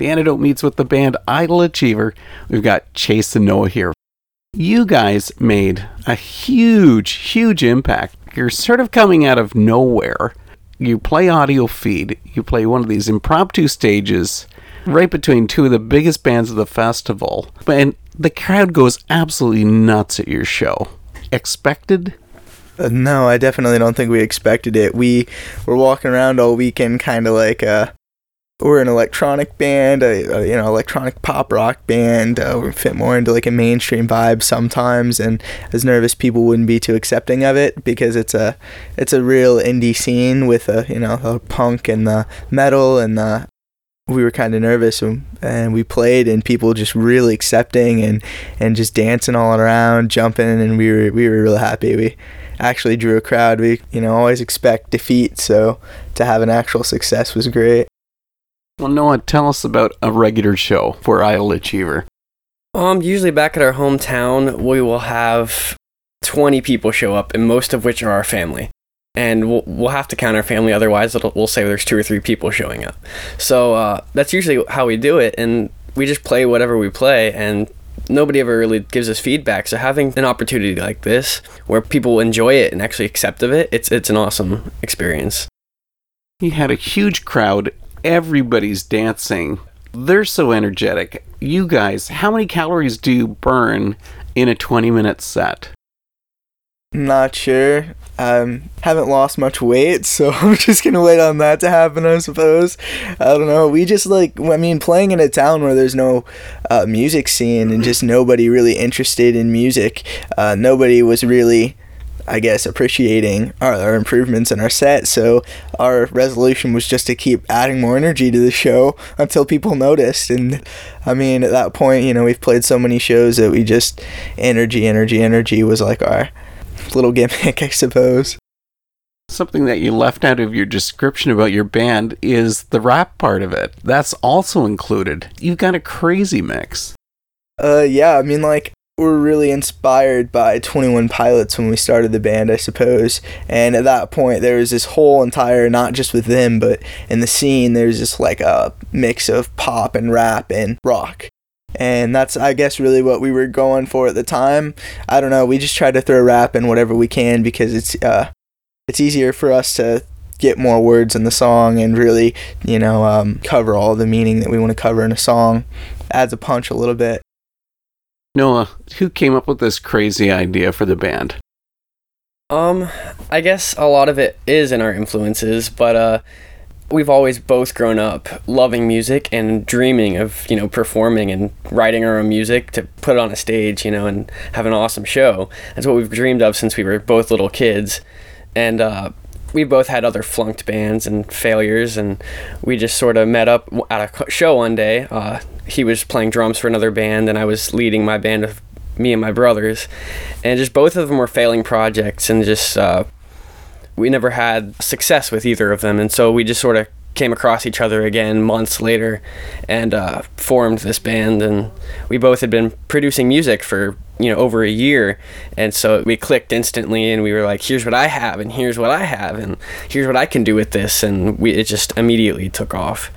The Antidote meets with the band Idle Achiever. We've got Chase and Noah here. You guys made a huge, huge impact. You're sort of coming out of nowhere. You play Audiofeed, you play one of these impromptu stages right between two of the biggest bands of the festival, and the crowd goes absolutely nuts at your show. Expected? Uh, no, I definitely don't think we expected it. We were walking around all weekend, kind of like uh, we're an electronic band, a, a, you know electronic pop rock band. Uh, we fit more into like a mainstream vibe sometimes, and as nervous people wouldn't be too accepting of it because it's a it's a real indie scene with a you know the punk and the metal and the we were kind of nervous and, and we played and people just really accepting and, and just dancing all around jumping and we were we were really happy we actually drew a crowd we you know always expect defeat so to have an actual success was great well noah tell us about a regular show for idle achiever. Um usually back at our hometown we will have 20 people show up and most of which are our family. And we'll, we'll have to count our family otherwise we'll say there's two or three people showing up. So uh, that's usually how we do it and we just play whatever we play and nobody ever really gives us feedback. So having an opportunity like this where people enjoy it and actually accept of it it's it's an awesome experience. You had a huge crowd everybody's dancing they're so energetic you guys how many calories do you burn in a 20 minute set not sure. Um, haven't lost much weight, so I'm just gonna wait on that to happen. I suppose. I don't know. We just like, I mean, playing in a town where there's no uh, music scene and just nobody really interested in music. Uh, nobody was really, I guess, appreciating our, our improvements in our set. So our resolution was just to keep adding more energy to the show until people noticed. And I mean, at that point, you know, we've played so many shows that we just energy, energy, energy was like our little gimmick, I suppose. Something that you left out of your description about your band is the rap part of it. That's also included. You've got a crazy mix. Uh, yeah, I mean, like, we're really inspired by 21 Pilots when we started the band, I suppose. And at that point, there was this whole entire, not just with them, but in the scene, there's this like a mix of pop and rap and rock and that's I guess really what we were going for at the time. I don't know. We just try to throw rap in whatever we can because it's uh, it's easier for us to get more words in the song and really you know um, cover all the meaning that we want to cover in a song. Adds a punch a little bit. Noah, who came up with this crazy idea for the band? Um, I guess a lot of it is in our influences, but uh we've always both grown up loving music and dreaming of you know performing and writing our own music to put it on a stage you know and have an awesome show that's what we've dreamed of since we were both little kids and uh, we both had other flunked bands and failures and we just sort of met up at a show one day. Uh, he was playing drums for another band and i was leading my band of me and my brothers. And just both of them were failing projects and just uh, we never had success with either of them, and so we just sort of came across each other again months later and uh, formed this band. And we both had been producing music for you know over a year. And so we clicked instantly and we were like here's what i have and here's what i have and here's what i can do with this. And we it just immediately took off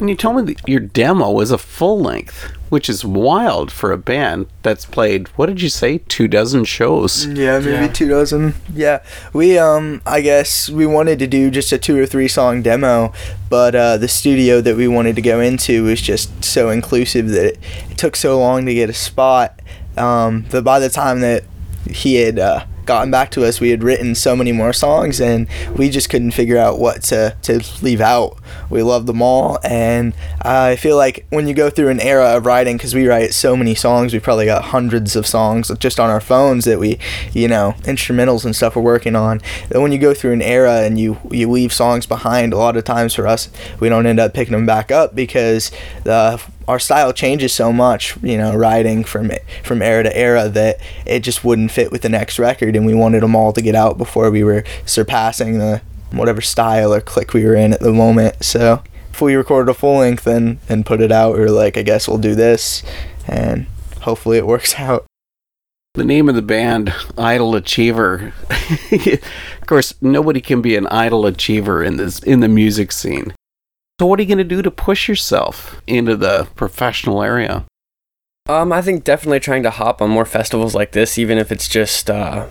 and you told me that your demo was a full length, which is wild for a band that's played, what did you say, two dozen shows? Yeah, maybe yeah. two dozen. Yeah. We, um, I guess we wanted to do just a two or three song demo, but uh, the studio that we wanted to go into was just so inclusive that it, it took so long to get a spot um, that by the time that he had, uh, gotten back to us, we had written so many more songs, and we just couldn't figure out what to, to leave out. We loved them all, and I feel like when you go through an era of writing, because we write so many songs, we probably got hundreds of songs just on our phones that we, you know, instrumentals and stuff we're working on. That when you go through an era and you you leave songs behind, a lot of times for us, we don't end up picking them back up because the our style changes so much, you know, riding from from era to era that it just wouldn't fit with the next record, and we wanted them all to get out before we were surpassing the whatever style or click we were in at the moment. So if we recorded a full length and and put it out, we were like, I guess we'll do this, and hopefully it works out. The name of the band, Idle Achiever. of course, nobody can be an idle achiever in this in the music scene. So, what are you going to do to push yourself into the professional area? Um, I think definitely trying to hop on more festivals like this, even if it's just uh,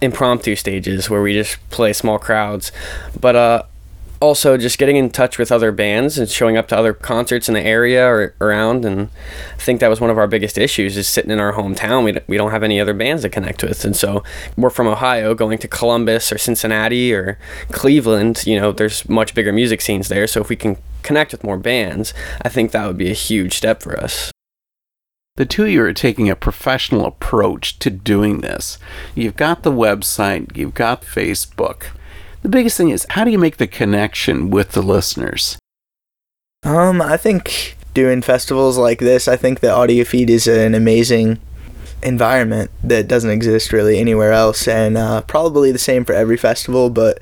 impromptu stages where we just play small crowds. But uh, also just getting in touch with other bands and showing up to other concerts in the area or around and i think that was one of our biggest issues is sitting in our hometown. We, we don't have any other bands to connect with. And so we're from ohio going to columbus or cincinnati or cleveland you know there's much bigger music scenes there. So if we can connect with more bands i think that would be a huge step for us. The two of you are taking a professional approach to doing this. You've got the website, you've got Facebook the biggest thing is how do you make the connection with the listeners? Um, I think doing festivals like this, I think the Audiofeed is an amazing environment that doesn't exist really anywhere else, and uh, probably the same for every festival, but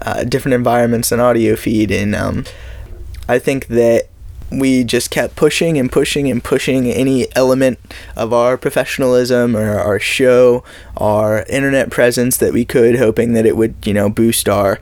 uh, different environments than Audiofeed. And um, I think that we just kept pushing and pushing and pushing any element of our professionalism or our show, our internet presence that we could, hoping that it would, you know, boost our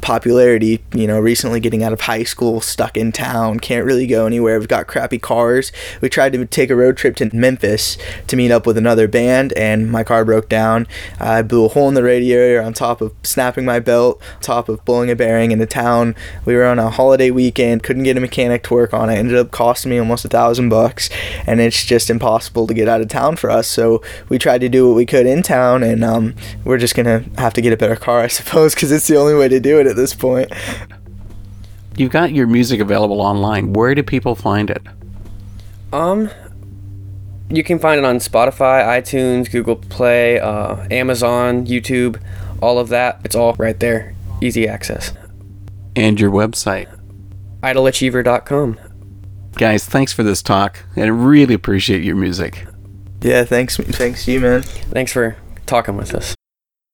popularity, you know, recently getting out of high school, stuck in town, can't really go anywhere. We've got crappy cars. We tried to take a road trip to Memphis to meet up with another band, and my car broke down. I blew a hole in the radiator on top of snapping my belt, top of blowing a bearing in the town. We were on a holiday weekend, couldn't get a mechanic to work on it. it ended up costing me almost a thousand bucks, and it's just impossible to get out of town for us. So we tried to do what we could in town, and um, we're just gonna have to get a better car, I suppose, because it's the only way to do it at this point. You've got your music available online. Where do people find it? Um, you can find it on Spotify, iTunes, Google Play, uh, Amazon, YouTube, all of that. It's all right there. Easy access. And your website? idleachiever.com. Guys, thanks for this talk. I really appreciate your music. Yeah, thanks. Thanks to you, man. Thanks for talking with us.